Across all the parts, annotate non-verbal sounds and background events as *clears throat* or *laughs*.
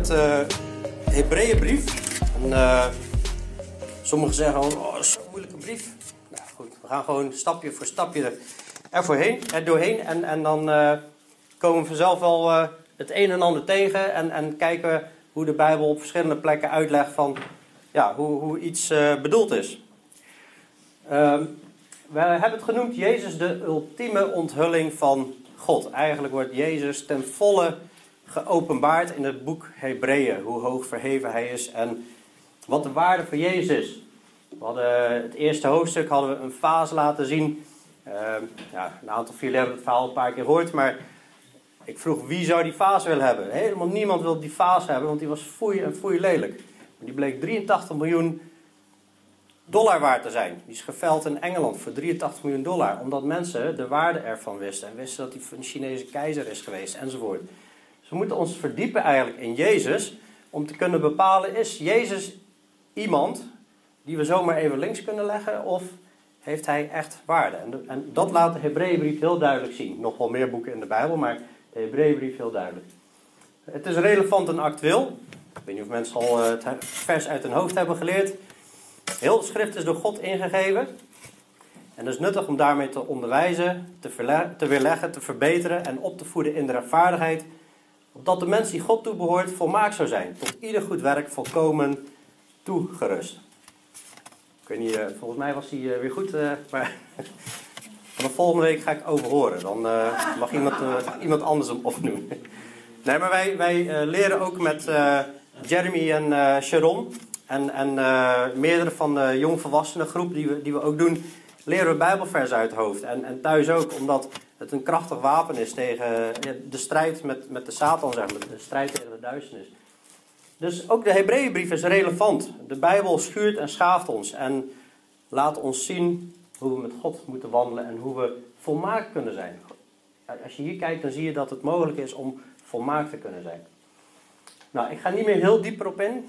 met de. En, uh, sommigen zeggen gewoon, oh, zo'n moeilijke brief. Nou goed, we gaan gewoon stapje voor stapje er, voorheen, er doorheen. En, en dan uh, komen we vanzelf wel het een en ander tegen. En, en kijken hoe de Bijbel op verschillende plekken uitlegt van ja, hoe, hoe iets bedoeld is. Ehm, we hebben het genoemd Jezus de ultieme onthulling van God. Eigenlijk wordt Jezus ten volle geopenbaard in het boek Hebreeën. Hoe hoog verheven hij is en wat de waarde van Jezus is. We hadden het eerste hoofdstuk hadden we een fase laten zien. Uh, ja, een aantal van jullie hebben het verhaal een paar keer gehoord, maar ik vroeg wie zou die fase willen hebben. Helemaal niemand wil die fase hebben, want die was foei en foei lelijk. Die bleek 83 miljoen dollar waard te zijn. Die is geveld in Engeland voor 83 miljoen dollar. Omdat mensen de waarde ervan wisten. En wisten dat hij een Chinese keizer is geweest enzovoort. We moeten ons verdiepen eigenlijk in Jezus. Om te kunnen bepalen, is Jezus iemand die we zomaar even links kunnen leggen? Of heeft hij echt waarde? En, dat laat de Hebreeënbrief heel duidelijk zien. Nog wel meer boeken in de Bijbel, maar de Hebreeënbrief heel duidelijk. Het is relevant en actueel. Ik weet niet of mensen al eh, het vers uit hun hoofd hebben geleerd. Heel schrift is door God ingegeven. En het is nuttig om daarmee te onderwijzen, te, te weerleggen, te verbeteren en op te voeden in de rechtvaardigheid. Opdat de mens die God toebehoort volmaakt zou zijn. Tot ieder goed werk volkomen toegerust. Ik eh, volgens mij was hij eh, weer goed. Eh, maar *laughs* vanaf volgende week ga ik overhoren. Dan mag iemand, iemand anders hem opnoemen. *laughs* Nee, maar wij, wij leren ook met Jeremy en Sharon en, en meerdere van de jongvolwassenen groep die we, die we ook doen, leren we Bijbelversen uit het hoofd. En, en thuis ook, omdat het een krachtig wapen is tegen de strijd met, met de Satan, zeg maar, de strijd tegen de duisternis. Dus ook de Hebreeënbrief is relevant. De Bijbel schuurt en schaaft ons en laat ons zien hoe we met God moeten wandelen en hoe we volmaakt kunnen zijn. Als je hier kijkt, dan zie je dat het mogelijk is om volmaakt te kunnen zijn. Nou, ik ga niet meer heel dieper op in.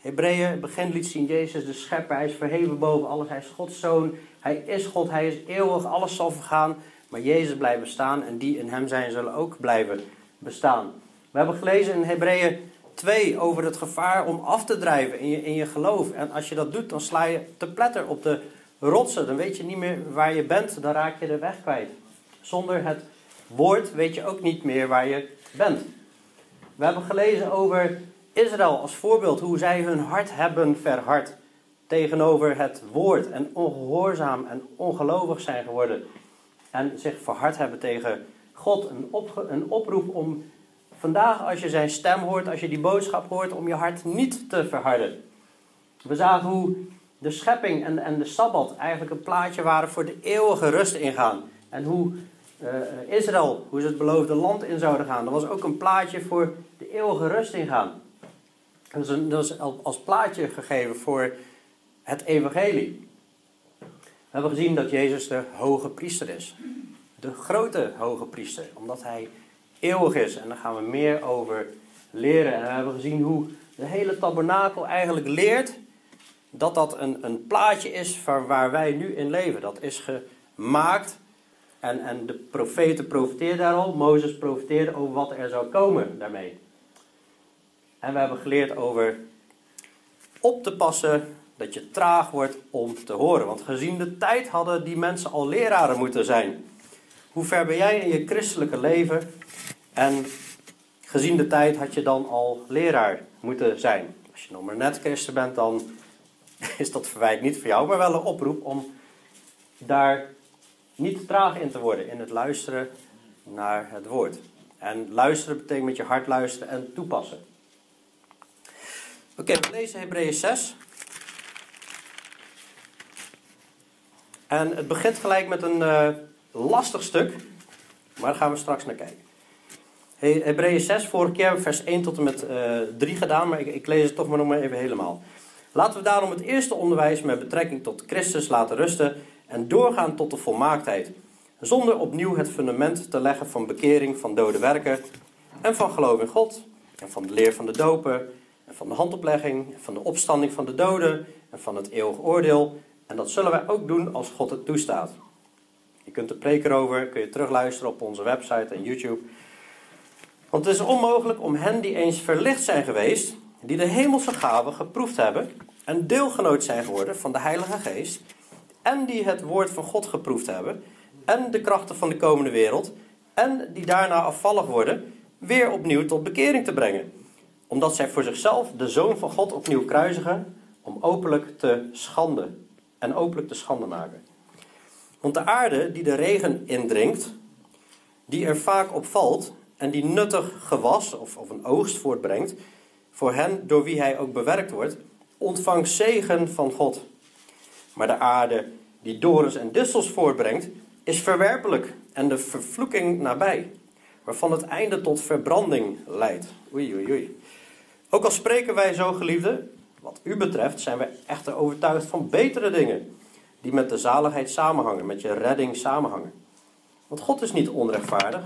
Hebreeën begin liet zien Jezus de schepper. Hij is verheven boven alles. Hij is Gods zoon. Hij is God. Hij is eeuwig. Alles zal vergaan. Maar Jezus blijft bestaan. En die in hem zijn zullen ook blijven bestaan. We hebben gelezen in Hebreeën 2 over het gevaar om af te drijven in je, in je geloof. En als je dat doet, dan sla je te pletter op de rotsen. Dan weet je niet meer waar je bent. Dan raak je de weg kwijt. Zonder het woord weet je ook niet meer waar je bent. We hebben gelezen over Israël als voorbeeld hoe zij hun hart hebben verhard tegenover het woord en ongehoorzaam en ongelovig zijn geworden en zich verhard hebben tegen God. Een, een oproep om vandaag als je zijn stem hoort, als je die boodschap hoort, om je hart niet te verharden. We zagen hoe de schepping en, en de Sabbat eigenlijk een plaatje waren voor de eeuwige rust ingaan. En hoe uh, Israël, hoe ze het beloofde land in zouden gaan. Dat was ook een plaatje voor de eeuwige rust ingaan. Dat is, een, dat is als plaatje gegeven voor het evangelie. We hebben gezien dat Jezus de hoge priester is. De grote hoge priester, omdat hij eeuwig is. En daar gaan we meer over leren. En we hebben gezien hoe de hele tabernakel eigenlijk leert dat dat een, een plaatje is van waar wij nu in leven. Dat is gemaakt. En, en de profeten profeteerden daar al. Mozes profeteerde over wat er zou komen daarmee. En we hebben geleerd over op te passen dat je traag wordt om te horen. Want gezien de tijd hadden die mensen al leraren moeten zijn. Hoe ver ben jij in je christelijke leven? En gezien de tijd had je dan al leraar moeten zijn. Als je nog maar net christen bent, dan *laughs* is dat verwijt niet voor jou, maar wel een oproep om daar niet traag in te worden in het luisteren naar het woord. En luisteren betekent met je hart luisteren en toepassen. Oké, we lezen Hebreeën 6. En het begint gelijk met een uh, lastig stuk, maar daar gaan we straks naar kijken. Hebreeën 6, vorige keer vers 1 tot en met uh, eh, 3 gedaan, maar ik, ik, lees het toch maar nog maar even helemaal. Laten we daarom het eerste onderwijs met betrekking tot Christus laten rusten en doorgaan tot de volmaaktheid, zonder opnieuw het fundament te leggen van bekering van dode werken en van geloof in God en van de leer van de dopen en van de handoplegging, en van de opstanding van de doden en van het eeuwig oordeel. En dat zullen wij ook doen als God het toestaat. Je kunt de preek erover, kun je terugluisteren op onze website en YouTube. Want het is onmogelijk om hen die eens verlicht zijn geweest, die de hemelse gaven geproefd hebben en deelgenoot zijn geworden van de Heilige Geest, en die het woord van God geproefd hebben, en de krachten van de komende wereld, en die daarna afvallig worden, weer opnieuw tot bekering te brengen. Omdat zij voor zichzelf de Zoon van God opnieuw kruisigen, om openlijk te schanden en openlijk te schande maken. Want de aarde die de regen indringt, die er vaak op valt en die nuttig gewas of, of een oogst voortbrengt, voor hen door wie hij ook bewerkt wordt, ontvangt zegen van God. Maar de aarde die dorens en distels voortbrengt, is verwerpelijk en de vervloeking nabij, waarvan het einde tot verbranding leidt. Oei, oei, oei. Ook al spreken wij zo, geliefde, wat u betreft zijn wij echter overtuigd van betere dingen, die met de zaligheid samenhangen, met je redding samenhangen. Want God is niet onrechtvaardig,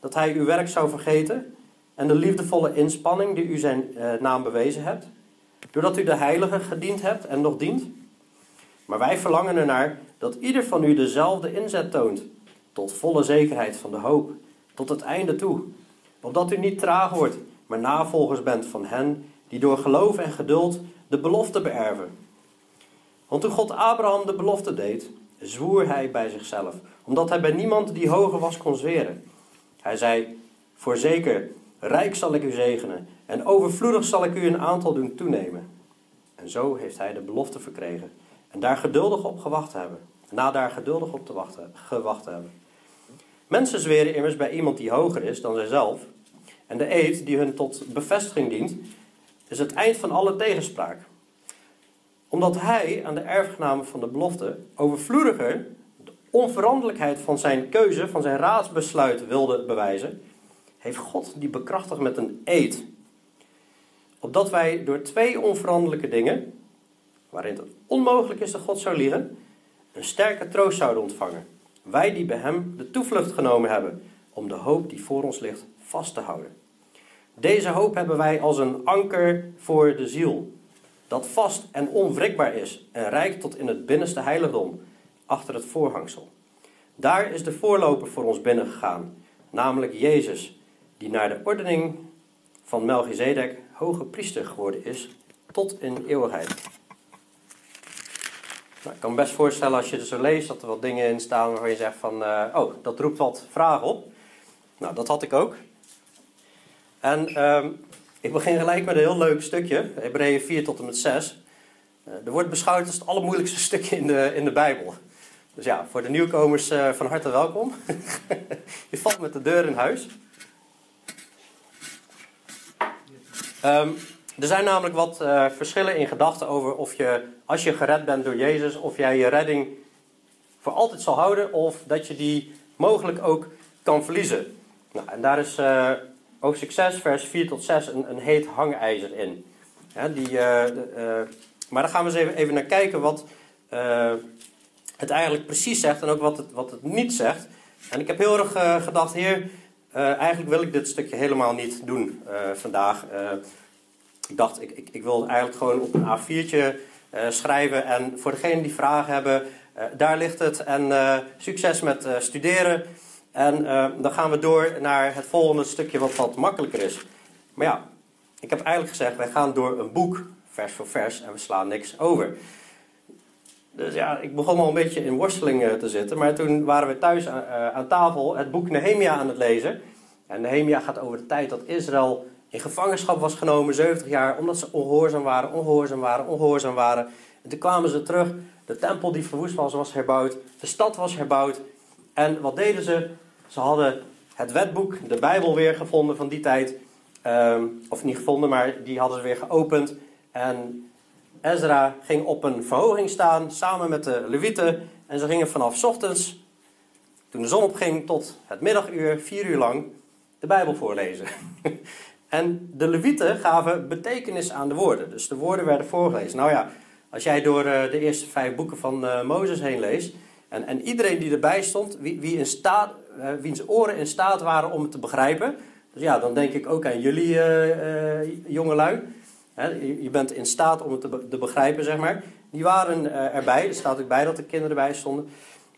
dat Hij uw werk zou vergeten en de liefdevolle inspanning die u zijn eh, naam bewezen hebt, doordat u de Heilige gediend hebt en nog dient. Maar wij verlangen ernaar dat ieder van u dezelfde inzet toont, tot volle zekerheid van de hoop, tot het einde toe, opdat u niet traag wordt, maar navolgers bent van hen die door geloof en geduld de belofte beërven. Want toen God Abraham de belofte deed, zwoer hij bij zichzelf, omdat hij bij niemand die hoger was kon zweren. Hij zei: Voorzeker, rijk zal ik u zegenen, en overvloedig zal ik u een aantal doen toenemen. En zo heeft hij de belofte verkregen, en daar geduldig op gewacht hebben. Na daar geduldig op te wachten, gewacht hebben. Mensen zweren immers bij iemand die hoger is dan zijzelf, en de eed die hun tot bevestiging dient, is het eind van alle tegenspraak. Omdat hij aan de erfgenamen van de belofte overvloediger de onveranderlijkheid van zijn keuze, van zijn raadsbesluit wilde bewijzen, heeft God die bekrachtigd met een eed. Opdat wij door twee onveranderlijke dingen, waarin het onmogelijk is dat God zou liegen, een sterke troost zouden ontvangen. Wij die bij hem de toevlucht genomen hebben om de hoop die voor ons ligt vast te houden. Deze hoop hebben wij als een anker voor de ziel, dat vast en onwrikbaar is en reikt tot in het binnenste heiligdom, achter het voorhangsel. Daar is de voorloper voor ons binnengegaan, namelijk Jezus, die naar de ordening van Melchizedek hoge priester geworden is, tot in eeuwigheid. Nou, ik kan me best voorstellen als je er zo leest dat er wat dingen in staan waarvan je zegt van, uh, oh, dat roept wat vragen op. Nou, dat had ik ook. En um, ik begin gelijk met een heel leuk stukje, Hebreeën 4 tot en met 6. Uh, er wordt beschouwd als het allermoeilijkste *laughs* stukje in de, in de Bijbel. Dus ja, voor de nieuwkomers uh, van harte welkom. *laughs* je valt met de deur in huis. Um, er zijn namelijk wat uh, verschillen in gedachten over of je, als je gered bent door Jezus, of jij je redding voor altijd zal houden, of dat je die mogelijk ook kan verliezen. Nou, en daar is hoofdstuk 6, vers 4 tot 6, een, een heet hangijzer in. Die, uh, de, maar daar gaan we eens even, even naar kijken wat het eigenlijk precies zegt en ook wat het, wat het niet zegt. En ik heb heel erg gedacht, heer, eigenlijk wil ik dit stukje helemaal niet doen vandaag ik dacht, ik, ik, ik wil eigenlijk gewoon op een A4'tje uh, eh, schrijven. En voor degenen die vragen hebben, daar ligt het. En succes met studeren. En dan gaan we door naar het volgende stukje wat wat makkelijker is. Maar ja, ik heb eigenlijk gezegd, wij gaan door een boek, vers voor vers, en we slaan niks over. Dus ja, ik begon al een beetje in worsteling te zitten. Maar toen waren we thuis aan, aan tafel het boek Nehemia aan het lezen. En Nehemia gaat over de tijd dat Israël in gevangenschap was genomen, 70 jaar, omdat ze ongehoorzaam waren, ongehoorzaam waren, ongehoorzaam waren. En toen kwamen ze terug, de tempel die verwoest was, was herbouwd, de stad was herbouwd. En wat deden ze? Ze hadden het wetboek, de Bijbel weer gevonden van die tijd. Um, of niet gevonden, maar die hadden ze weer geopend. En Ezra ging op een verhoging staan samen met de Levieten. En ze gingen vanaf ochtends, toen de zon opging, tot het middaguur, vier uur lang, de Bijbel voorlezen. *laughs* En de Levieten gaven betekenis aan de woorden. Dus de woorden werden voorgelezen. Nou ja, als jij door uh, de eerste vijf boeken van uh, Mozes heen leest. En, en iedereen die erbij stond, wie, wie in staat, wiens oren in staat waren om het te begrijpen. Dus ja, dan denk ik ook aan jullie jongelui. Hè, je, je, bent in staat om het te, begrijpen, zeg maar. Die waren erbij. Er staat ook bij dat de kinderen erbij stonden.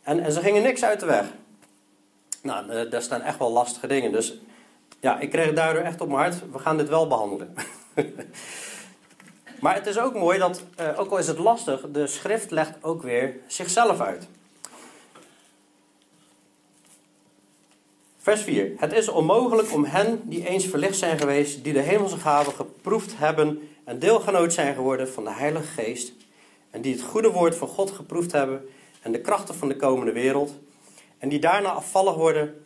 En, en ze gingen niks uit de weg. Nou, daar staan echt wel lastige dingen. Dus Ja, ik kreeg daardoor echt op mijn hart. We gaan dit wel behandelen. *laughs* maar het is ook mooi dat, uh, ook al is het lastig, de schrift legt ook weer zichzelf uit. Vers 4. Het is onmogelijk om hen die eens verlicht zijn geweest, die de hemelse gaven geproefd hebben en deelgenoot zijn geworden van de Heilige Geest, en die het goede woord van God geproefd hebben en de krachten van de komende wereld, en die daarna afvallig worden,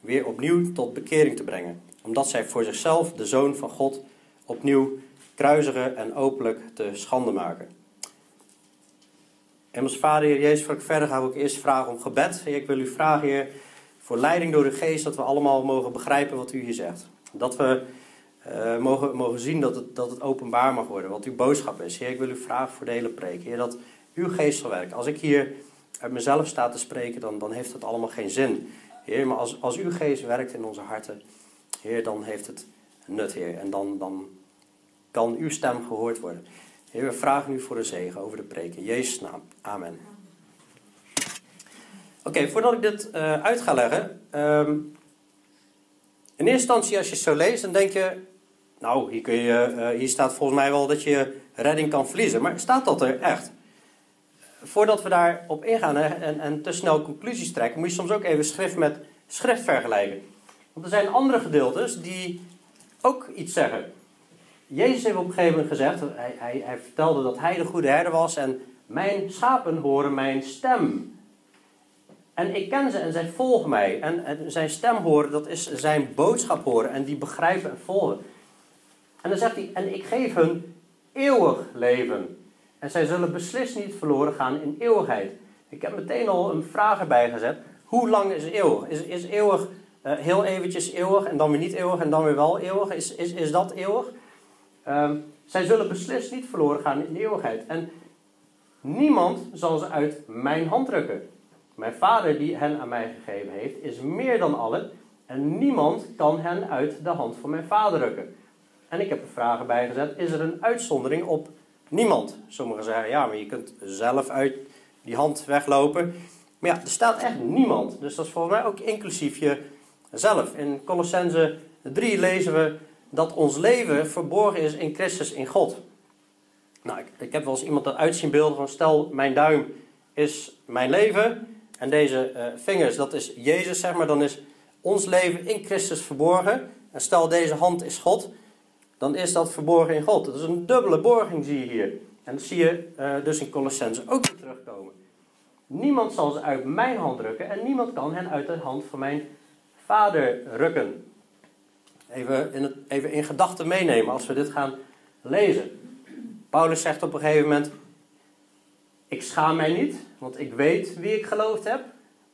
weer opnieuw tot bekering te brengen, omdat zij voor zichzelf de Zoon van God opnieuw kruisigen en openlijk te schande maken. En ons Vader, Heer Jezus, voordat ik verder ga, wil ik eerst vragen om gebed. Ik wil u vragen, Heer, voor leiding door de geest, dat we allemaal mogen begrijpen wat u hier zegt. Dat we uh, mogen, mogen zien dat het, dat het openbaar mag worden, wat uw boodschap is. Heer, ik wil u vragen voor de hele preek. Heer, dat uw geest zal werken. Als ik hier uit mezelf sta te spreken, dan, dan heeft het allemaal geen zin. Heer, maar als, als uw geest werkt in onze harten, Heer, dan heeft het nut, Heer. En dan, dan kan uw stem gehoord worden. Heer, we vragen u voor de zegen over de preek. In Jezus' naam. Amen. Oké, voordat ik dit uh, uit ga leggen. Um, in eerste instantie, als je het zo leest, dan denk je. Nou, hier, kun je, uh, hier staat volgens mij wel dat je redding kan verliezen. Maar staat dat er echt? Voordat we daarop ingaan en, en te snel conclusies trekken, moet je soms ook even schrift met schrift vergelijken. Want er zijn andere gedeeltes die ook iets zeggen. Jezus heeft op een gegeven moment gezegd, hij, hij, hij vertelde dat hij de goede herder was en mijn schapen horen mijn stem. En ik ken ze en zij volgen mij. En, en, zijn stem horen, dat is zijn boodschap horen. En die begrijpen en volgen. En dan zegt hij, en ik geef hun eeuwig leven. En zij zullen beslist niet verloren gaan in eeuwigheid. Ik heb meteen al een vraag erbij gezet. Hoe lang is eeuwig? Is, is eeuwig uh, heel eventjes eeuwig en dan weer niet eeuwig en dan weer wel eeuwig? Is, is, is dat eeuwig? Um, zij zullen beslist niet verloren gaan in eeuwigheid. En niemand zal ze uit mijn hand drukken. Mijn vader die hen aan mij gegeven heeft, is meer dan allen. En niemand kan hen uit de hand van mijn vader rukken. En ik heb er vragen bij gezet: is er een uitzondering op niemand? Sommigen zeggen ja, maar je kunt zelf uit die hand weglopen. Maar ja, er staat echt niemand. Dus dat is volgens mij ook inclusief jezelf. In Colossense 3 lezen we dat ons leven verborgen is in Christus in God. Nou, ik, ik heb wel eens iemand dat uitzien beelden van stel mijn duim is mijn leven en deze uh, vingers, dat is Jezus, zeg maar, dan is ons leven in Christus verborgen. En stel deze hand is God, dan is dat verborgen in God. Dat is een dubbele borging, zie je hier. En dat zie je uh, dus in Colossense ook weer terugkomen. Niemand zal ze uit mijn hand drukken en niemand kan hen uit de hand van mijn vader rukken. Even in, het, even in gedachten meenemen als we dit gaan lezen. Paulus zegt op een gegeven moment: Ik schaam mij niet, want ik weet wie ik geloofd heb.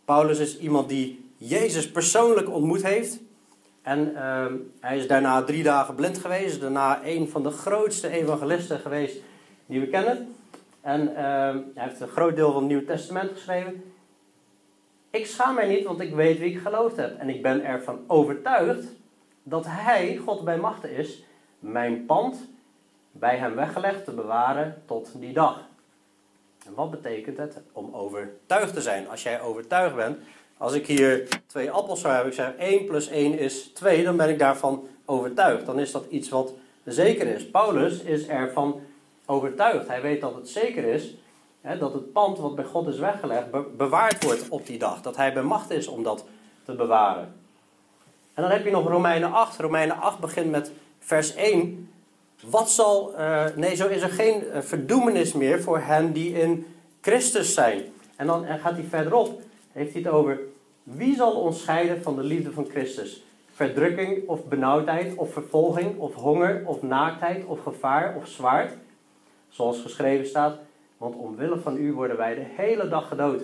Paulus is iemand die Jezus persoonlijk ontmoet heeft. En uh, hij is daarna drie dagen blind geweest. Daarna een van de grootste evangelisten geweest die we kennen. En uh, hij heeft een groot deel van het Nieuwe Testament geschreven. Ik schaam mij niet, want ik weet wie ik geloofd heb. En ik ben ervan overtuigd dat hij, God bij machten is, mijn pand bij hem weggelegd te bewaren tot die dag. En wat betekent het om overtuigd te zijn? Als jij overtuigd bent, als ik hier twee appels zou hebben, ik zeg 1 plus 1 is 2, dan ben ik daarvan overtuigd. Dan is dat iets wat zeker is. Paulus is ervan overtuigd. Hij weet dat het zeker is hè, dat het pand wat bij God is weggelegd bewaard wordt op die dag. Dat hij bij macht is om dat te bewaren. En dan heb je nog Romeinen 8. Romeinen 8 begint met vers 1. Wat zal, uh, nee, zo is er geen uh, verdoemenis meer voor hen die in Christus zijn. En dan gaat hij verderop, heeft hij het over wie zal ons scheiden van de liefde van Christus? Verdrukking of benauwdheid of vervolging of honger of naaktheid of gevaar of zwaard? Zoals geschreven staat, want omwille van u worden wij de hele dag gedood.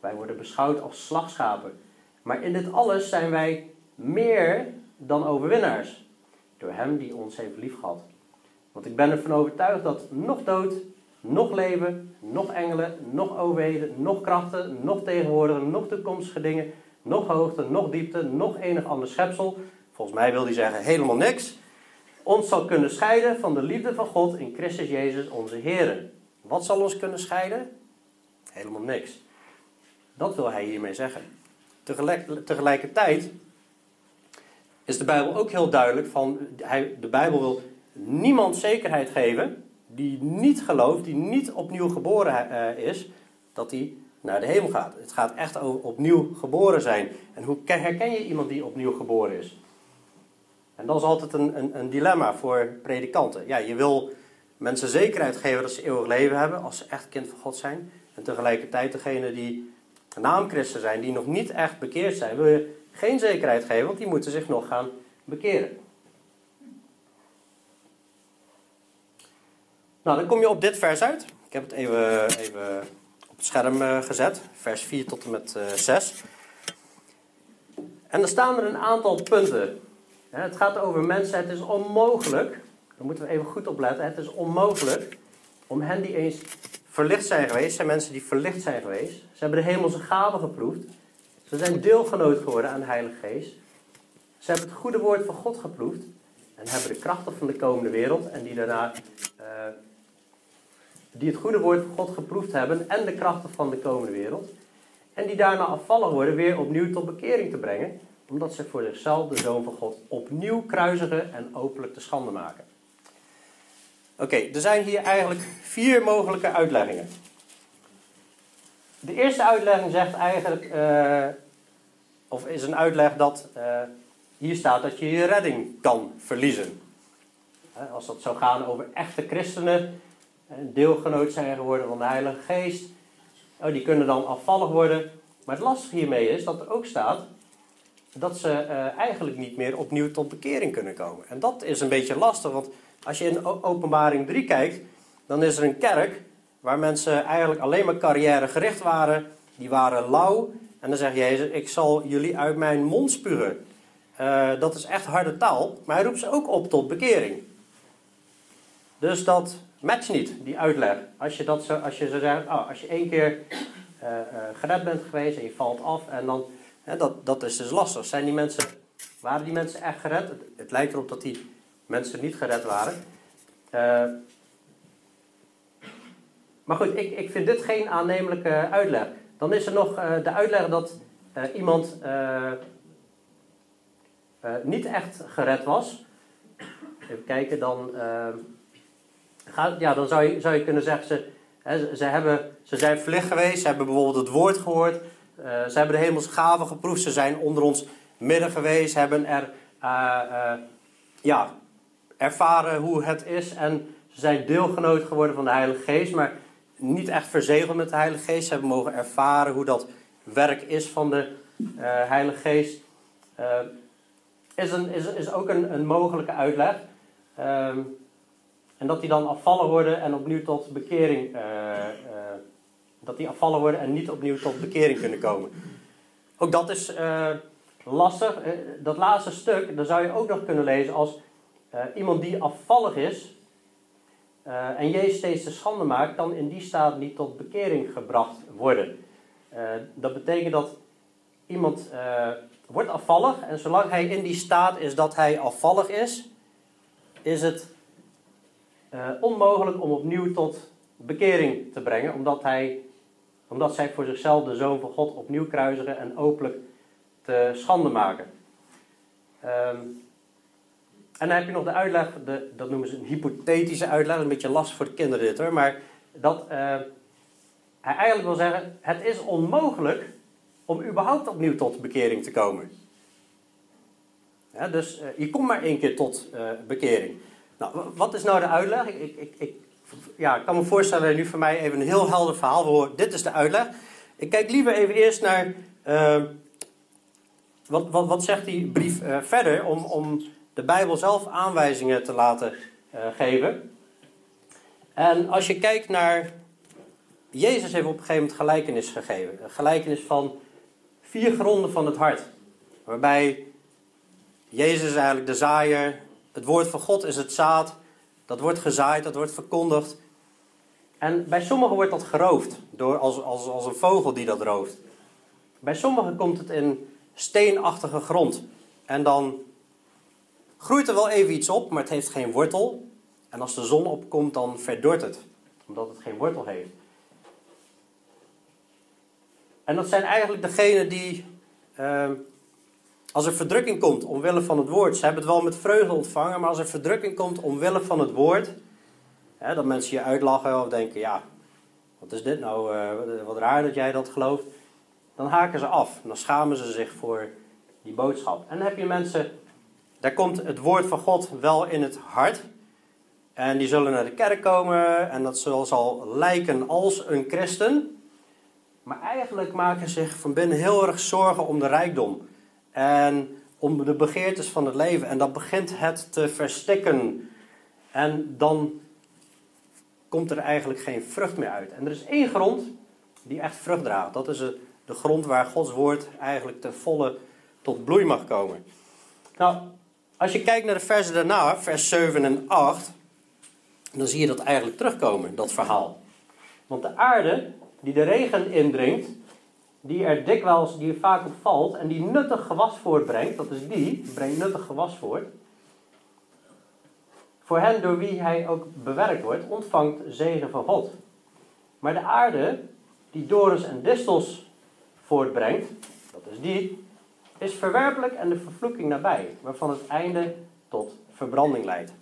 Wij worden beschouwd als slagschapen. Maar in dit alles zijn wij meer dan overwinnaars. Door hem die ons heeft liefgehad. Want ik ben ervan overtuigd dat nog dood, nog leven, nog engelen, nog overheden, nog krachten, nog tegenwoordige, nog toekomstige dingen, nog hoogte, nog diepte, nog enig ander schepsel, volgens mij wil hij zeggen helemaal niks, ons zal kunnen scheiden van de liefde van God in Christus Jezus onze Heer. Wat zal ons kunnen scheiden? Helemaal niks. Dat wil hij hiermee zeggen. Tegelijk, tegelijkertijd is de Bijbel ook heel duidelijk van, hij, de Bijbel wil niemand zekerheid geven die niet gelooft, die niet opnieuw geboren uh, is, dat hij naar de hemel gaat. Het gaat echt over opnieuw geboren zijn. En hoe herken je iemand die opnieuw geboren is? En dat is altijd een, een, een dilemma voor predikanten. Ja, je wil mensen zekerheid geven dat ze eeuwig leven hebben als ze echt kind van God zijn. En tegelijkertijd degene die naamchristen zijn, die nog niet echt bekeerd zijn, wil je geen zekerheid geven, want die moeten zich nog gaan bekeren. Nou, dan kom je op dit vers uit. Ik heb het even, even op het scherm eh, gezet, vers 4 tot en met 6. Eh, en dan staan er een aantal punten. Het gaat over mensen, het is onmogelijk, daar moeten we even goed op letten, het is onmogelijk om hen die eens verlicht zijn geweest, zijn mensen die verlicht zijn geweest. Ze hebben de hemelse gaven geproefd. Ze zijn deelgenoot geworden aan de Heilige Geest. Ze hebben het goede woord van God geproefd. En hebben de krachten van de komende wereld. En die daarna uh, die het goede woord van God geproefd hebben. En de krachten van de komende wereld. En die daarna afvallig worden weer opnieuw tot bekering te brengen. Omdat ze voor zichzelf de Zoon van God opnieuw kruisigen en openlijk te schande maken. Oké, er zijn hier eigenlijk vier mogelijke uitleggingen. De eerste uitlegging zegt eigenlijk, uh, of is een uitleg dat uh, hier staat dat je je redding kan verliezen. Als dat zou gaan over echte christenen, deelgenoot zijn geworden van de Heilige Geest, oh, die kunnen dan afvallig worden. Maar het lastige hiermee is dat er ook staat dat ze uh, eigenlijk niet meer opnieuw tot bekering kunnen komen. En dat is een beetje lastig, want als je in Openbaring 3 kijkt, dan is er een kerk waar mensen eigenlijk alleen maar carrière gericht waren. Die waren lauw. En dan zegt Jezus, ik zal jullie uit mijn mond spugen. Uh, dat is echt harde taal. Maar hij roept ze ook op tot bekering. Dus dat matcht niet, die uitleg. Als je, dat zo, als je zo zegt, oh, als je één keer uh, uh, gered bent geweest en je valt af. En dan, hè, dat, dat is dus lastig. Zijn die mensen, waren die mensen echt gered? Het, lijkt erop dat die mensen niet gered waren. Uh, maar goed, ik, ik vind dit geen aannemelijke uitleg. Dan is er nog de uitleg dat iemand niet echt gered was. Even kijken, dan, ja, dan zou, je, zou je kunnen zeggen, ze, ze, hebben, ze zijn verlicht geweest, ze hebben bijvoorbeeld het woord gehoord, ze hebben de hemelse gaven geproefd, ze zijn onder ons midden geweest, hebben er ja, ervaren hoe het is en ze zijn deelgenoot geworden van de Heilige Geest, maar niet echt verzegeld met de Heilige Geest. Ze hebben mogen ervaren hoe dat werk is van de Heilige Geest. Is, een, is, is ook een, een mogelijke uitleg. Uh, en dat die dan afvallen worden en opnieuw tot bekering. Uh, dat die afvallen worden en niet opnieuw tot bekering kunnen komen. Ook dat is lastig. dat laatste stuk, daar zou je ook nog kunnen lezen als iemand die afvallig is en Jezus steeds de schande maakt, kan in die staat niet tot bekering gebracht worden. Dat betekent dat iemand wordt afvallig en zolang hij in die staat is dat hij afvallig is, is het onmogelijk om opnieuw tot bekering te brengen, omdat, hij, omdat zij voor zichzelf de Zoon van God opnieuw kruisigen en openlijk te schande maken. Um, en dan heb je nog de uitleg, de, dat noemen ze een hypothetische uitleg, een beetje last voor de kinderen dit hoor, maar dat uh, hij eigenlijk wil zeggen, het is onmogelijk om überhaupt opnieuw tot bekering te komen. Ja, dus uh, je komt maar één keer tot bekering. Nou, wat is nou de uitleg? Ik, ik, ik, ja, kan me voorstellen dat nu voor mij even een heel helder verhaal hoort. Dit is de uitleg. Ik kijk liever even eerst naar wat, wat, wat zegt die brief verder om, om de Bijbel zelf aanwijzingen te laten uh, geven. En als je kijkt naar. Jezus heeft op een gegeven moment gelijkenis gegeven. Een gelijkenis van vier gronden van het hart. Waarbij Jezus eigenlijk de zaaier. Het woord van God is het zaad. Dat wordt gezaaid, dat wordt verkondigd. En bij sommigen wordt dat geroofd. Door, als, als, als een vogel die dat rooft. Bij sommigen komt het in steenachtige grond. En dan groeit er wel even iets op, maar het heeft geen wortel. En als de zon opkomt, dan verdort het, omdat het geen wortel heeft. En dat zijn eigenlijk degenen die, uh, Als er verdrukking komt omwille van het woord, ze hebben het wel met vreugde ontvangen, maar als er verdrukking komt omwille van het woord, hè, dat mensen je uitlachen of denken, ja, wat is dit nou, uh, wat raar dat jij dat gelooft, dan haken ze af. Dan schamen ze zich voor die boodschap. En dan heb je mensen, daar komt het woord van God wel in het hart. En die zullen naar de kerk komen en dat zal lijken als een christen. Maar eigenlijk maken ze zich van binnen heel erg zorgen om de rijkdom. En om de begeertes van het leven. En dat begint het te verstikken. En dan komt er eigenlijk geen vrucht meer uit. En er is één grond die echt vrucht draagt. Dat is de grond waar Gods woord eigenlijk ten volle tot bloei mag komen. Nou, als je kijkt naar de versen daarna, vers 7 en 8, dan zie je dat eigenlijk terugkomen, dat verhaal. Want de aarde die de regen indringt, die er dikwijls, die er vaak op valt en die nuttig gewas voortbrengt, dat is die, brengt nuttig gewas voort. Voor hen door wie hij ook bewerkt wordt, ontvangt zegen van God. Maar de aarde, die dorens en distels voortbrengt, dat is die, is verwerpelijk en de vervloeking nabij, waarvan het einde tot verbranding leidt.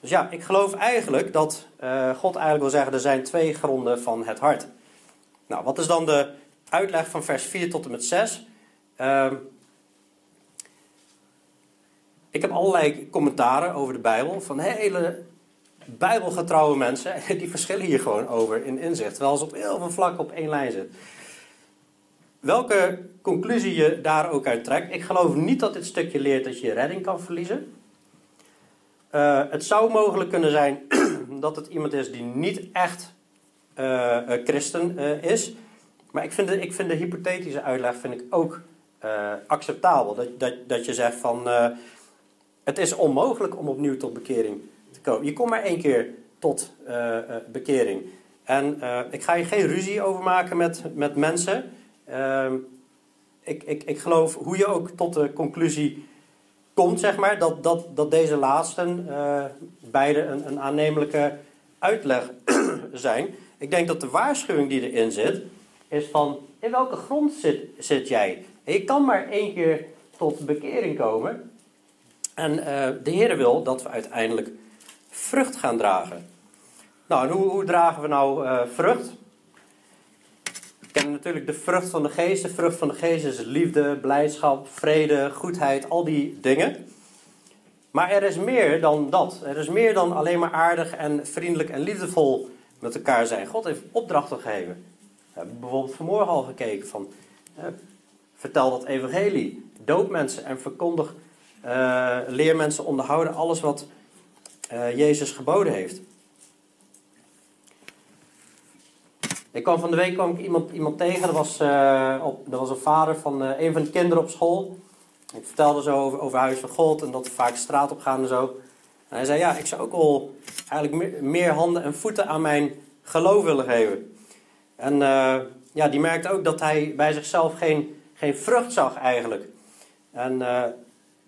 Dus ja, ik geloof eigenlijk dat uh, God eigenlijk wil zeggen, er zijn twee gronden van het hart. Nou, wat is dan de uitleg van vers 4 tot en met 6? Uh, ehm, ik heb allerlei commentaren over de Bijbel van hele bijbelgetrouwe mensen. *laughs* Die verschillen hier gewoon over in inzicht. Terwijl ze op heel veel vlakken op één lijn zitten. Welke conclusie je daar ook uit trekt. Ik geloof niet dat dit stukje leert dat je je redding kan verliezen. Uh, het zou mogelijk kunnen zijn *clears throat* dat het iemand is die niet echt uh, christen uh, is. Maar ik vind, de, ik vind de hypothetische uitleg vind ik ook acceptabel. Dat, dat, dat je zegt van het is onmogelijk om opnieuw tot bekering te komen. Je komt maar één keer tot bekering. En ik ga je geen ruzie over maken met, met mensen. Ehm, ik, ik, ik geloof hoe je ook tot de conclusie komt, zeg maar, dat, dat, dat deze laatsten beide een, een aannemelijke uitleg *clears throat* zijn. Ik denk dat de waarschuwing die erin zit, is van in welke grond zit, zit jij? je kan maar één keer tot bekering komen. En uh, de Heer wil dat we uiteindelijk vrucht gaan dragen. Nou, en hoe, hoe dragen we nou uh, vrucht? kennen natuurlijk de vrucht van de geest. De vrucht van de geest is liefde, blijdschap, vrede, goedheid, al die dingen. Maar er is meer dan dat. Er is meer dan alleen maar aardig en vriendelijk en liefdevol met elkaar zijn. God heeft opdrachten gegeven. We hebben bijvoorbeeld vanmorgen al gekeken van... vertel dat evangelie. Doop mensen en verkondig... Uh, leer mensen onderhouden alles wat uh, Jezus geboden heeft. Ik kwam van de week kwam ik iemand, iemand tegen, dat was, uh, op, was een vader van een van de kinderen op school. Ik vertelde zo over, over Huis van God en dat we vaak straat op gaan en zo. En hij zei, ja, ik zou ook wel eigenlijk meer handen en voeten aan mijn geloof willen geven. En uh, ja, die merkte ook dat hij bij zichzelf geen, geen vrucht zag eigenlijk. En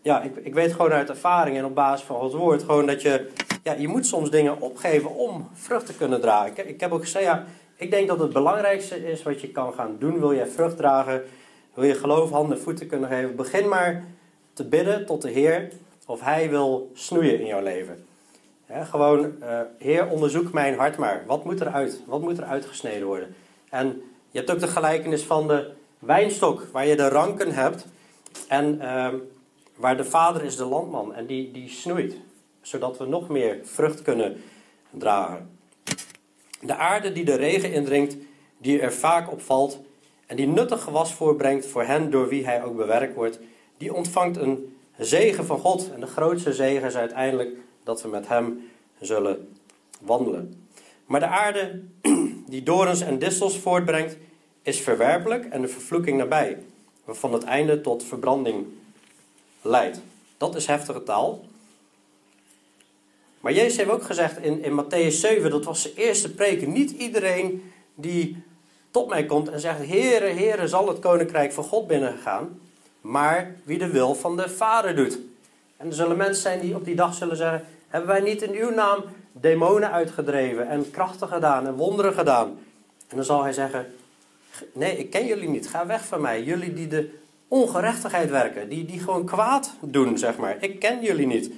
ja, ik, ik weet gewoon uit ervaring en op basis van Gods woord gewoon dat je, ja, je moet soms dingen opgeven om vrucht te kunnen dragen. Ik, ik heb ook gezegd, ja, ik denk dat het belangrijkste is wat je kan gaan doen. Wil je vrucht dragen? Wil je geloof handen en voeten kunnen geven? Begin maar te bidden tot de Heer of Hij wil snoeien in jouw leven. Gewoon, uh, Heer, onderzoek mijn hart maar. Wat moet er uit? Wat moet er uitgesneden worden? En je hebt ook de gelijkenis van de wijnstok, waar je de ranken hebt. En uh, waar de vader is de landman. En die, die snoeit, zodat we nog meer vrucht kunnen dragen. De aarde die de regen indringt, die er vaak op valt en die nuttig gewas voorbrengt voor hen door wie hij ook bewerkt wordt, die ontvangt een zegen van God. En de grootste zegen is uiteindelijk dat we met hem zullen wandelen. Maar de aarde *clears throat* die dorens en distels voortbrengt, is verwerpelijk en de vervloeking nabij, waarvan het einde tot verbranding leidt. Dat is heftige taal. Maar Jezus heeft ook gezegd in, in Matthäus 7, dat was zijn eerste preken. Niet iedereen die tot mij komt en zegt, Heere, Heere, zal het koninkrijk van God binnengaan. Maar wie de wil van de Vader doet. En er zullen mensen zijn die op die dag zullen zeggen, hebben wij niet in uw naam demonen uitgedreven en krachten gedaan en wonderen gedaan? En dan zal hij zeggen, nee, ik ken jullie niet, ga weg van mij. Jullie die de ongerechtigheid werken, die, die gewoon kwaad doen, zeg maar. Ik ken jullie niet.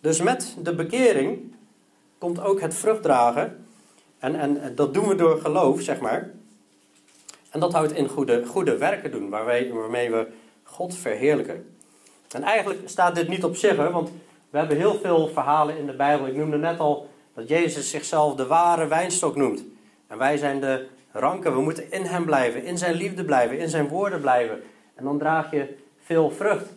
Dus met de bekering komt ook het vruchtdragen. En, en dat doen we door geloof, zeg maar. En dat houdt in goede, goede werken doen, waarmee, waarmee we God verheerlijken. En eigenlijk staat dit niet op zich, want we hebben heel veel verhalen in de Bijbel. Ik noemde net al dat Jezus zichzelf de ware wijnstok noemt. En wij zijn de ranken. We moeten in hem blijven, in zijn liefde blijven, in zijn woorden blijven. En dan draag je veel vrucht.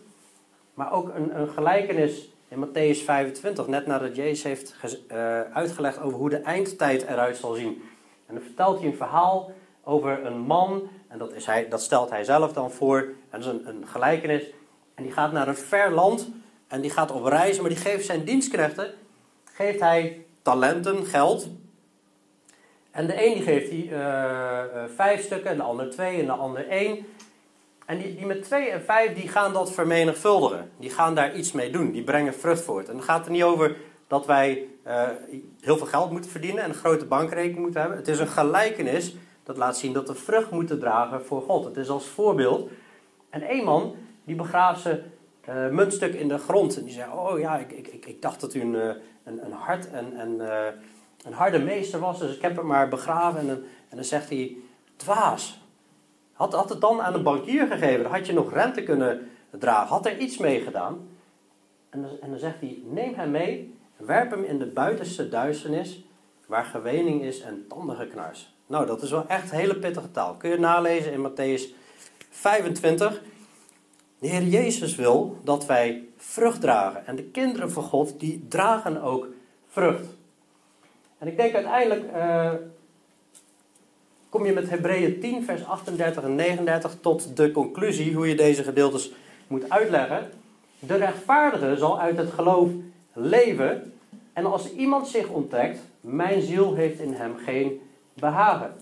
Maar ook een, een gelijkenis in Matthäus 25, net nadat Jezus heeft uh, uitgelegd over hoe de eindtijd eruit zal zien. En dan vertelt hij een verhaal over een man, en dat, is hij, dat stelt hij zelf dan voor. En dat is een, een gelijkenis. En die gaat naar een ver land en die gaat op reis, maar die geeft zijn dienstknechten, geeft hij talenten, geld. En de een die geeft hij uh, vijf stukken, en de ander twee, en de ander één. En die, die met twee en vijf, die gaan dat vermenigvuldigen. Die gaan daar iets mee doen. Die brengen vrucht voort. En dan gaat het niet over dat wij uh, heel veel geld moeten verdienen en een grote bankrekening moeten hebben. Het is een gelijkenis dat laat zien dat we vrucht moeten dragen voor God. Het is als voorbeeld. En één man, die begraaft ze uh, muntstuk in de grond. En die zei, oh ja, ik, ik, ik dacht dat u een, een, een hard en, en uh, een harde meester was, dus ik heb hem maar begraven. En, en dan zegt hij, dwaas, had, had het dan aan een bankier gegeven, dan had je nog rente kunnen dragen. Had er iets mee gedaan? En dan, en dan zegt hij, neem hem mee, werp hem in de buitenste duisternis, waar gewening is en tandengeknars. Nou, dat is wel echt hele pittige taal. Kun je nalezen in Matthäus 25. De Heer Jezus wil dat wij vrucht dragen. En de kinderen van God, die dragen ook vrucht. En ik denk uiteindelijk uh, kom je met Hebreeën 10, vers 38 en 39 tot de conclusie hoe je deze gedeeltes moet uitleggen. De rechtvaardige zal uit het geloof leven. En als iemand zich onttrekt, mijn ziel heeft in hem geen behagen.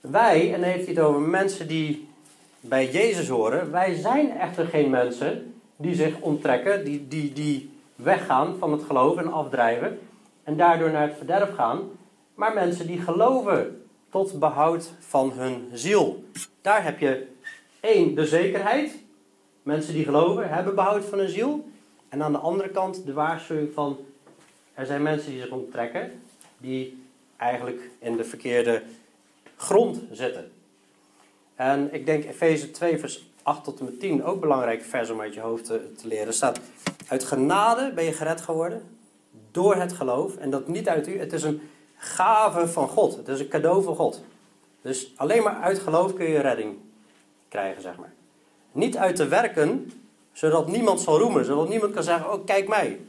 Wij, en heeft hij het over mensen die bij Jezus horen, wij zijn echter geen mensen die zich onttrekken, die, die, die weggaan van het geloof en afdrijven en daardoor naar het verderf gaan, maar mensen die geloven tot behoud van hun ziel. Daar heb je één, de zekerheid. Mensen die geloven hebben behoud van hun ziel. En aan de andere kant de waarschuwing van er zijn mensen die zich onttrekken, die eigenlijk in de verkeerde grond zitten. En ik denk Efeze 2, vers 8 tot en met 10, ook belangrijk vers om uit je hoofd te, te leren. staat, uit genade ben je gered geworden, door het geloof. En dat niet uit u, het is een gave van God. Het is een cadeau van God. Dus alleen maar uit geloof kun je redding krijgen, zeg maar. Niet uit te werken, zodat niemand zal roemen. Zodat niemand kan zeggen, oh kijk mij.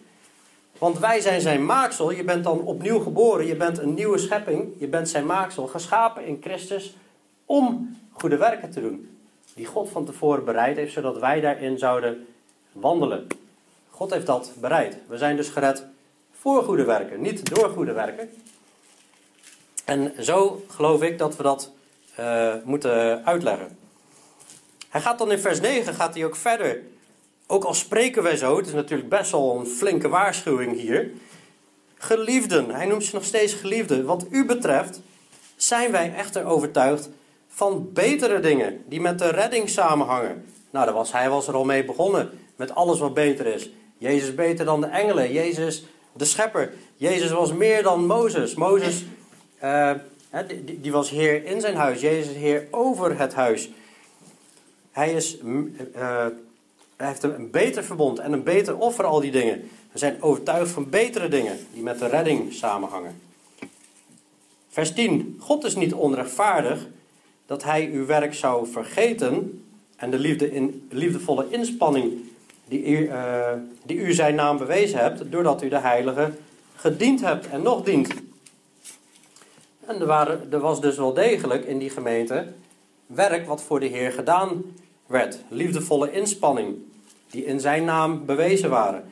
Want wij zijn zijn maaksel. Je bent dan opnieuw geboren. Je bent een nieuwe schepping. Je bent zijn maaksel. Geschapen in Christus om goede werken te doen. Die God van tevoren bereid heeft, zodat wij daarin zouden wandelen. God heeft dat bereid. We zijn dus gered voor goede werken, niet door goede werken. En zo geloof ik dat we dat uh, moeten uitleggen. Hij gaat dan in vers 9 gaat hij ook verder. Ook al spreken wij zo, het is natuurlijk best wel een flinke waarschuwing hier. Geliefden, hij noemt ze nog steeds geliefden. Wat u betreft zijn wij echter overtuigd van betere dingen die met de redding samenhangen. Nou, daar was, hij was er al mee begonnen met alles wat beter is. Jezus beter dan de engelen. Jezus de schepper. Jezus was meer dan Mozes. Mozes uh, die, die, was heer in zijn huis. Jezus heer over het huis. Hij, is, uh, hij heeft een beter verbond en een beter offer, al die dingen. We zijn overtuigd van betere dingen die met de redding samenhangen. Vers 10. God is niet onrechtvaardig dat hij uw werk zou vergeten en de liefde in, liefdevolle inspanning die u, uh, die u zijn naam bewezen hebt, doordat u de heilige gediend hebt en nog dient. En er, waren, er was dus wel degelijk in die gemeente werk wat voor de Heer gedaan werd. Liefdevolle inspanning die in zijn naam bewezen waren.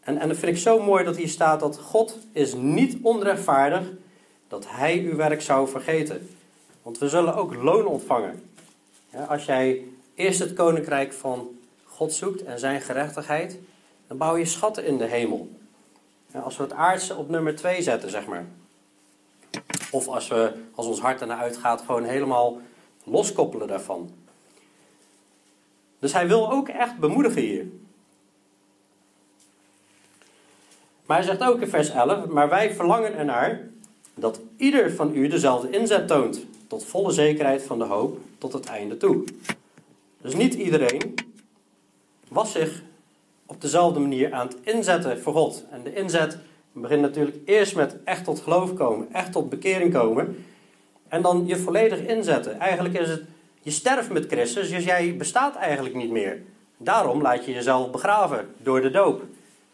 En, en dat vind ik zo mooi dat hier staat dat God is niet onrechtvaardig dat hij uw werk zou vergeten. Want we zullen ook loon ontvangen. Ja, als jij eerst het koninkrijk van God zoekt en zijn gerechtigheid, dan bouw je schatten in de hemel. Ja, als we het aardse op nummer 2 zetten, zeg maar. Of als, we, als ons hart ernaar uitgaat, gewoon helemaal loskoppelen daarvan. Dus hij wil ook echt bemoedigen hier. Maar hij zegt ook in vers 11: Maar wij verlangen ernaar dat ieder van u dezelfde inzet toont, tot volle zekerheid van de hoop tot het einde toe. Dus niet iedereen was zich op dezelfde manier aan het inzetten voor God. En de inzet begint natuurlijk eerst met echt tot geloof komen, echt tot bekering komen. En dan je volledig inzetten. Eigenlijk is het, je sterft met Christus, dus jij bestaat eigenlijk niet meer. Daarom laat je jezelf begraven door de doop.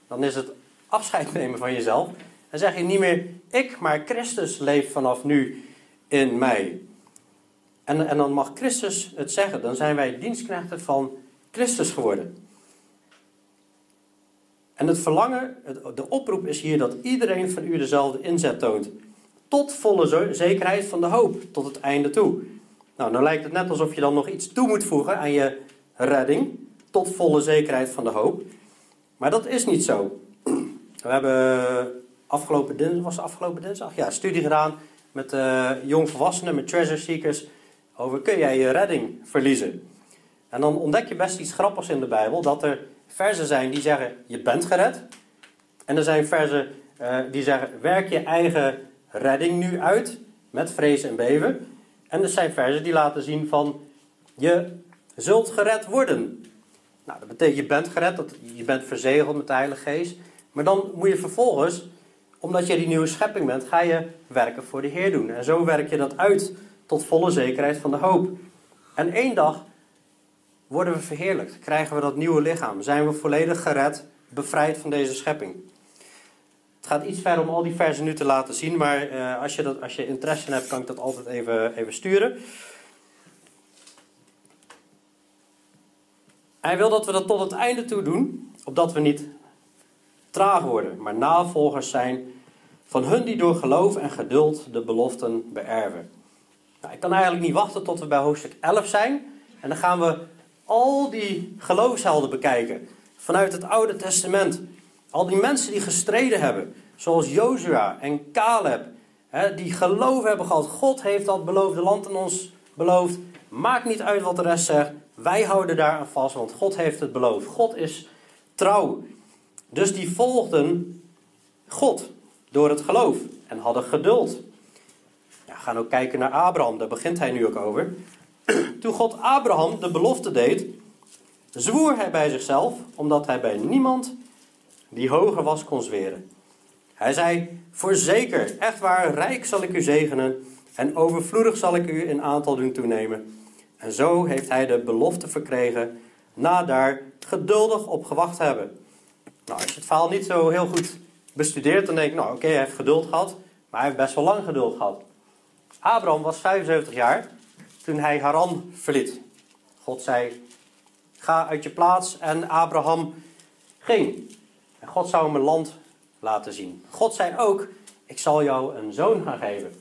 Dan is het afscheid nemen van jezelf. En zeg je niet meer ik, maar Christus leeft vanaf nu in mij. En, en dan mag Christus het zeggen. Dan zijn wij dienstknechten van Christus geworden. En het verlangen, de oproep is hier dat iedereen van u dezelfde inzet toont. Tot volle zekerheid van de hoop, tot het einde toe. Nou, dan lijkt het net alsof je dan nog iets toe moet voegen aan je redding. Tot volle zekerheid van de hoop. Maar dat is niet zo. *clears throat* We hebben afgelopen dinsdag, was afgelopen dinsdag? Ja, studie gedaan met uh, jongvolwassenen, met treasure seekers. Over kun jij je redding verliezen? En dan ontdek je best iets grappigs in de Bijbel. Dat er versen zijn die zeggen je bent gered. En er zijn versen uh, die zeggen werk je eigen redding nu uit met vrees en beven. En er zijn versen die laten zien van je zult gered worden. Nou, dat betekent je bent gered, dat, je bent verzegeld met de Heilige Geest. Maar dan moet je vervolgens, omdat je die nieuwe schepping bent, ga je werken voor de Heer doen. En zo werk je dat uit tot volle zekerheid van de hoop. En één dag worden we verheerlijkt, krijgen we dat nieuwe lichaam, zijn we volledig gered, bevrijd van deze schepping. Het gaat iets ver om al die versen nu te laten zien, maar uh, als, je dat, als je interesse hebt, kan ik dat altijd even, even sturen. Hij wil dat we dat tot het einde toe doen, opdat we niet traag worden, maar navolgers zijn van hun die door geloof en geduld de beloften beërven. Nou, ik kan eigenlijk niet wachten tot we bij hoofdstuk 11 zijn. En dan gaan we al die geloofshelden bekijken. Vanuit het Oude Testament. Al die mensen die gestreden hebben. Zoals Jozua en Caleb. Hè, die geloof hebben gehad. God heeft dat beloofde land aan ons beloofd. Maakt niet uit wat de rest zegt. Wij houden daar aan vast, want God heeft het beloofd. God is trouw. Dus die volgden God door het geloof en hadden geduld. Ja, gaan ook kijken naar Abraham, daar begint hij nu ook over. *clears throat* Toen God Abraham de belofte deed, zwoer hij bij zichzelf, omdat hij bij niemand die hoger was kon zweren. Hij zei: Voorzeker, echt waar, rijk zal ik u zegenen en overvloedig zal ik u in aantal doen toenemen. En zo heeft hij de belofte verkregen, na daar geduldig op gewacht hebben. Nou, als je het verhaal niet zo heel goed bestudeert, dan denk ik, nou oké, hij heeft geduld gehad, maar hij heeft best wel lang geduld gehad. Abraham was 75 jaar toen hij Haran verliet. God zei, ga uit je plaats en Abraham ging. En God zou hem een land laten zien. God zei ook, ik zal jou een zoon gaan geven.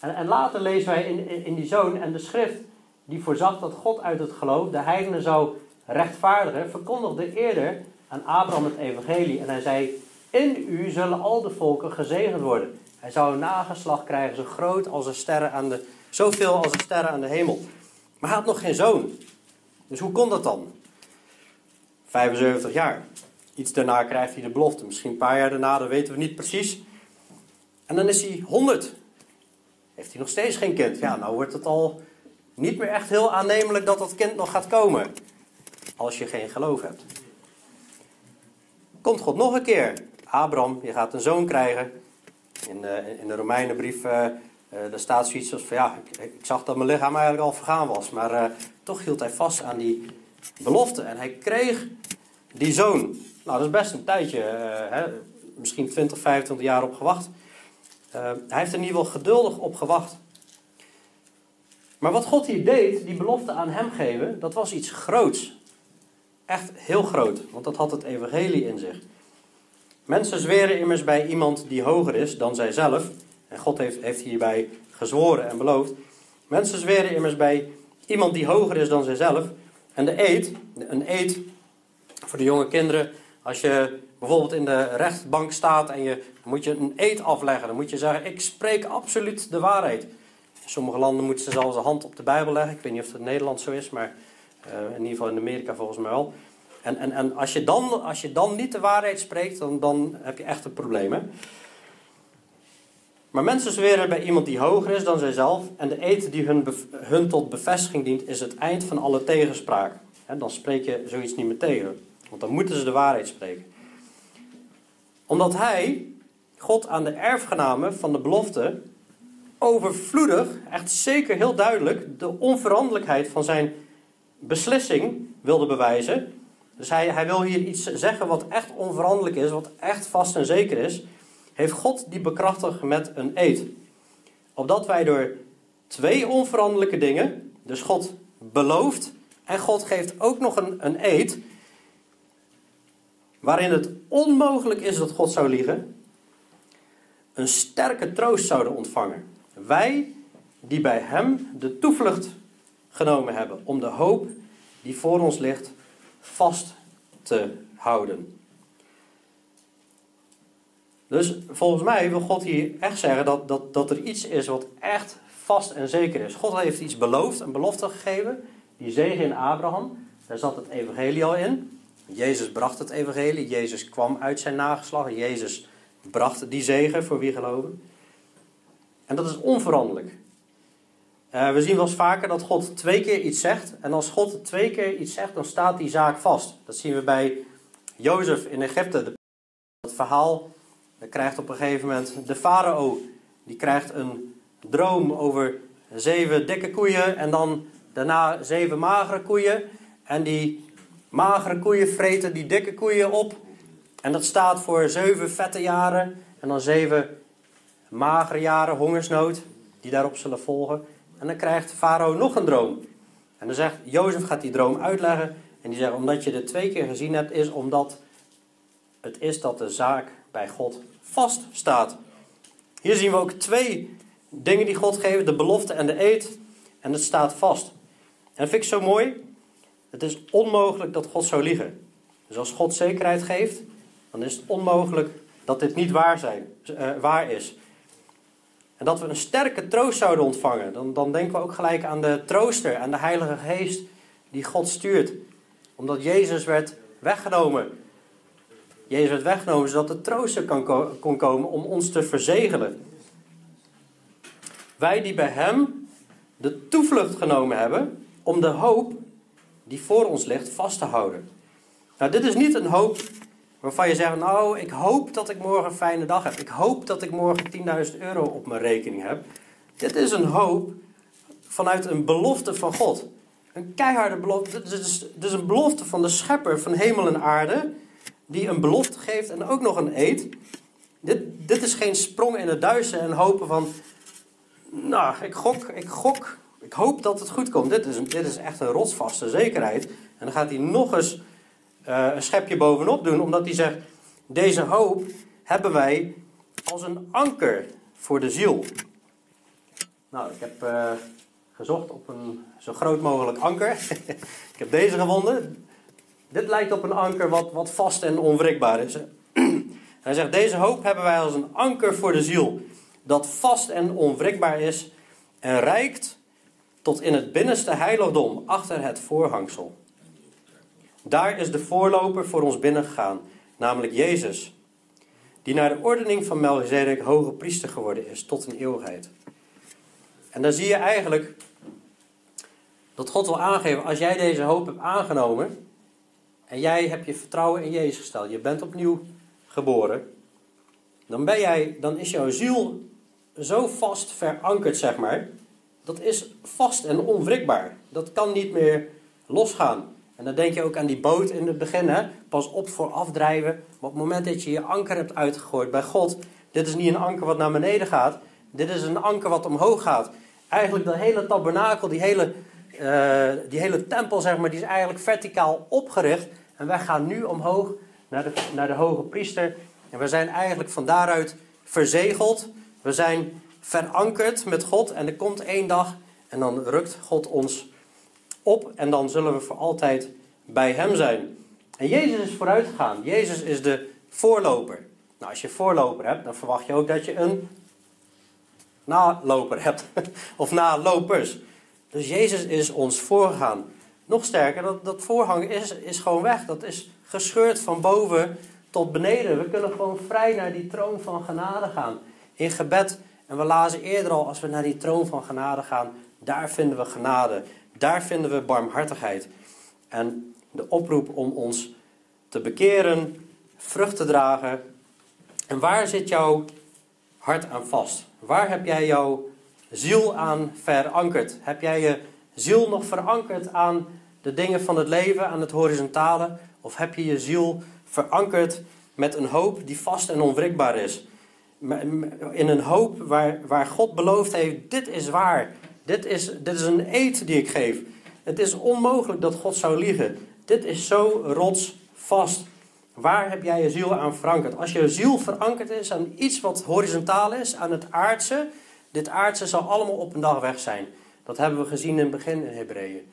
En, en later lezen wij in, in, die zoon en de schrift die voorzag dat God uit het geloof de heidenen zou rechtvaardigen, verkondigde eerder aan Abraham het evangelie. En hij zei, in u zullen al de volken gezegend worden. Hij zou een nageslag krijgen zo groot als de sterren aan de, zoveel als de sterren aan de hemel. Maar hij had nog geen zoon. Dus hoe kon dat dan? 75 jaar. Iets daarna krijgt hij de belofte. Misschien een paar jaar daarna, dat weten we niet precies. En dan is hij 100. Heeft hij nog steeds geen kind. Ja, nou wordt het al niet meer echt heel aannemelijk dat dat kind nog gaat komen. Als je geen geloof hebt. Komt God nog een keer. Abraham, je gaat een zoon krijgen. In de, in de Romeinenbrief uh, daar staat zoiets als van ja, ik, ik, zag dat mijn lichaam eigenlijk al vergaan was. Maar toch hield hij vast aan die belofte. En hij kreeg die zoon. Nou, dat is best een tijdje. Hè, misschien 20, 25 jaar op gewacht. hij heeft er in ieder geval geduldig op gewacht. Maar wat God hier deed, die belofte aan hem geven, dat was iets groots. Echt heel groot, want dat had het evangelie in zich. Mensen zweren immers bij iemand die hoger is dan zijzelf. En God heeft, heeft hierbij gezworen en beloofd. Mensen zweren immers bij iemand die hoger is dan zijzelf. En de eed, een eed voor de jonge kinderen, als je bijvoorbeeld in de rechtbank staat en je moet je een eed afleggen, dan moet je zeggen: Ik spreek absoluut de waarheid. In sommige landen moeten ze zelfs de hand op de Bijbel leggen. Ik weet niet of het in Nederland zo is, maar Eh, in ieder geval in Amerika volgens mij wel. En, en, en als, je dan, als je dan niet de waarheid spreekt, dan, dan heb je echt een probleem. Hè? Maar mensen zweren bij iemand die hoger is dan zijzelf. En de eed die hun, tot bevestiging dient, is het eind van alle tegenspraak. En dan spreek je zoiets niet meer tegen. Want dan moeten ze de waarheid spreken. Omdat hij, God aan de erfgenamen van de belofte, overvloedig, echt zeker heel duidelijk, de onveranderlijkheid van zijn beslissing wilde bewijzen. Dus hij, hij wil hier iets zeggen wat echt onveranderlijk is, wat echt vast en zeker is. Heeft God die bekrachtigd met een eed. Opdat wij door twee onveranderlijke dingen, dus God belooft en God geeft ook nog een, een eed, waarin het onmogelijk is dat God zou liegen, een sterke troost zouden ontvangen. Wij die bij Hem de toevlucht genomen hebben om de hoop die voor ons ligt vast te houden. Dus volgens mij wil God hier echt zeggen dat, dat, dat er iets is wat echt vast en zeker is. God heeft iets beloofd, een belofte gegeven. Die zegen in Abraham, daar zat het evangelie al in. Jezus bracht het evangelie, Jezus kwam uit zijn nageslag, Jezus bracht die zegen voor wie geloven. En dat is onveranderlijk. Uh, we zien wel eens vaker dat God twee keer iets zegt. En als God twee keer iets zegt, dan staat die zaak vast. Dat zien we bij Jozef in Egypte. Dat verhaal dan krijgt op een gegeven moment de farao, die krijgt een droom over zeven dikke koeien en dan daarna zeven magere koeien. En die magere koeien vreten die dikke koeien op. En dat staat voor zeven vette jaren en dan zeven magere jaren hongersnood die daarop zullen volgen. En dan krijgt Farao nog een droom. En dan zegt Jozef gaat die droom uitleggen. En die zegt, omdat je het twee keer gezien hebt, is omdat het is dat de zaak bij God vast staat. Hier zien we ook twee dingen die God geeft: de belofte en de eed. En het staat vast. En dat vind ik zo mooi. Het is onmogelijk dat God zou liegen. Dus als God zekerheid geeft, dan is het onmogelijk dat dit niet waar, zijn, uh, waar is. En dat we een sterke troost zouden ontvangen. Dan, dan denken we ook gelijk aan de trooster, aan de Heilige Geest die God stuurt. Omdat Jezus werd weggenomen Jezus werd weggenomen zodat de trooster kan, kon komen om ons te verzegelen. Wij die bij Hem de toevlucht genomen hebben om de hoop die voor ons ligt vast te houden. Nou, dit is niet een hoop waarvan je zegt, nou, ik hoop dat ik morgen een fijne dag heb. Ik hoop dat ik morgen 10.000 euro op mijn rekening heb. Dit is een hoop vanuit een belofte van God. Een keiharde belofte. Dit is, een belofte van de schepper van hemel en aarde die een belofte geeft en ook nog een eed. Dit, dit is geen sprong in het duister en hopen van, nou, ik gok, ik gok, ik hoop dat het goed komt. Dit is, dit is echt een rotsvaste zekerheid. En dan gaat hij nog eens uh, een schepje bovenop doen, omdat hij zegt, deze hoop hebben wij als een anker voor de ziel. Nou, ik heb uh, gezocht op een zo groot mogelijk anker. *laughs* ik heb deze gevonden. Dit lijkt op een anker wat, wat vast en onwrikbaar is. *clears throat* Hij zegt, deze hoop hebben wij als een anker voor de ziel, dat vast en onwrikbaar is en reikt tot in het binnenste heiligdom achter het voorhangsel. Daar is de voorloper voor ons binnengegaan, namelijk Jezus, die naar de ordening van Melchizedek hoge priester geworden is tot een eeuwigheid. En dan zie je eigenlijk dat God wil aangeven, als jij deze hoop hebt aangenomen, en jij hebt je vertrouwen in Jezus gesteld, je bent opnieuw geboren, dan, ben jij, dan is jouw ziel zo vast verankerd, zeg maar. Dat is vast en onwrikbaar. Dat kan niet meer losgaan. En dan denk je ook aan die boot in het begin. Hè? Pas op voor afdrijven. Maar op het moment dat je je anker hebt uitgegooid bij God. Dit is niet een anker wat naar beneden gaat. Dit is een anker wat omhoog gaat. Eigenlijk dat hele tabernakel, die hele, uh, die hele tempel, zeg maar, die is eigenlijk verticaal opgericht. En wij gaan nu omhoog naar de, naar de hoge priester. En we zijn eigenlijk van daaruit verzegeld. We zijn verankerd met God. En er komt één dag en dan rukt God ons op. En dan zullen we voor altijd bij Hem zijn. En Jezus is vooruit gegaan. Jezus is de voorloper. Nou, als je voorloper hebt, dan verwacht je ook dat je een naloper hebt. *laughs* of nalopers. Dus Jezus is ons voorgegaan nog sterker, dat, dat voorhang is, is gewoon weg. Dat is gescheurd van boven tot beneden. We kunnen gewoon vrij naar die troon van genade gaan. In gebed. En we lazen eerder al, als we naar die troon van genade gaan, daar vinden we genade. Daar vinden we barmhartigheid. En de oproep om ons te bekeren, vrucht te dragen. En waar zit jouw hart aan vast? Waar heb jij jouw ziel aan verankerd? Heb jij je ziel nog verankerd aan de dingen van het leven, aan het horizontale? Of heb je je ziel verankerd met een hoop die vast en onwrikbaar is? In een hoop waar, waar God beloofd heeft: dit is waar. Dit is, dit is een eed die ik geef. Het is onmogelijk dat God zou liegen. Dit is zo rotsvast. Waar heb jij je ziel aan verankerd? Als je ziel verankerd is aan iets wat horizontaal is, aan het aardse, dit aardse zal allemaal op een dag weg zijn. Dat hebben we gezien in het begin in Hebreeën.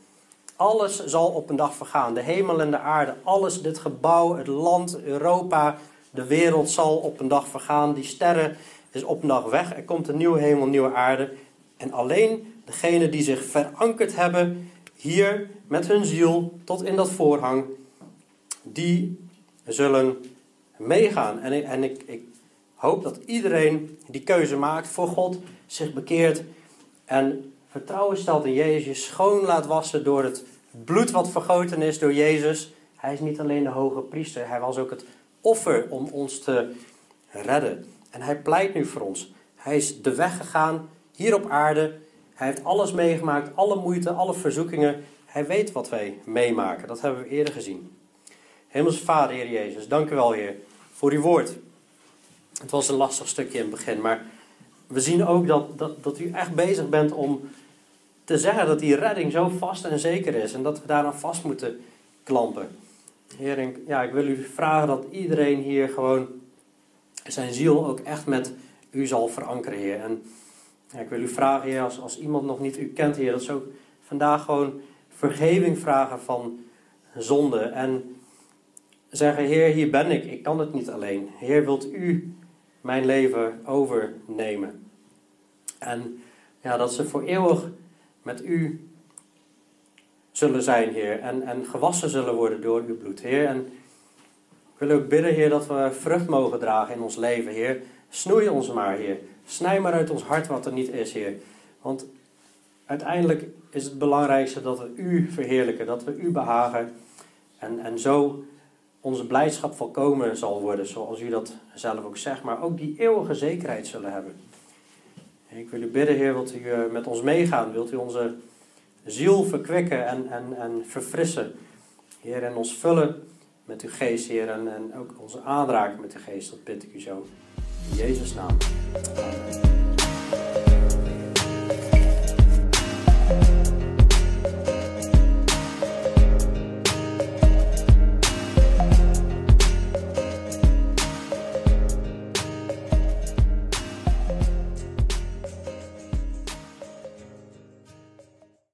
Alles zal op een dag vergaan. De hemel en de aarde, alles, dit gebouw, het land, Europa, de wereld zal op een dag vergaan. Die sterren is op een dag weg. Er komt een nieuwe hemel, nieuwe aarde. En alleen degenen die zich verankerd hebben hier met hun ziel tot in dat voorhang, die zullen meegaan. En, ik, en ik, ik hoop dat iedereen die keuze maakt voor God zich bekeert en vertrouwen stelt in Jezus, je schoon laat wassen door het bloed wat vergoten is door Jezus. Hij is niet alleen de hoge priester, hij was ook het offer om ons te redden. En hij pleit nu voor ons. Hij is de weg gegaan hier op aarde. Hij heeft alles meegemaakt, alle moeite, alle verzoekingen. Hij weet wat wij meemaken. Dat hebben we eerder gezien. Hemelse Vader, Heer Jezus, dank u wel, Heer, voor uw woord. Het was een lastig stukje in het begin, maar we zien ook dat, dat, dat u echt bezig bent om te zeggen dat die redding zo vast en zeker is en dat we daaraan vast moeten klampen. Heer, ja, ik wil u vragen dat iedereen hier gewoon zijn ziel ook echt met u zal verankeren, Heer. En ik wil u vragen, Heer, als, als iemand nog niet u kent, Heer, dat ze ook vandaag gewoon vergeving vragen van zonde. En zeggen, Heer, hier ben ik, ik kan het niet alleen. Heer, wilt u mijn leven overnemen? En ja, dat ze voor eeuwig met u zullen zijn, Heer. En, en gewassen zullen worden door uw bloed, Heer. En ik wil ook bidden, Heer, dat we vrucht mogen dragen in ons leven, Heer. Snoei ons maar, Heer. Snij maar uit ons hart wat er niet is, Heer. Want uiteindelijk is het belangrijkste dat we U verheerlijken, dat we U behagen. En, en zo onze blijdschap volkomen zal worden, zoals U dat zelf ook zegt. Maar ook die eeuwige zekerheid zullen hebben. ik wil U bidden, Heer, wilt U eh, met ons meegaan? Wilt U onze ziel verkwikken en, en, en verfrissen? Heer, en ons vullen met uw geest, Heer, en, en ook onze aanraken met uw geest. Dat bid ik u zo. In Jezus' naam.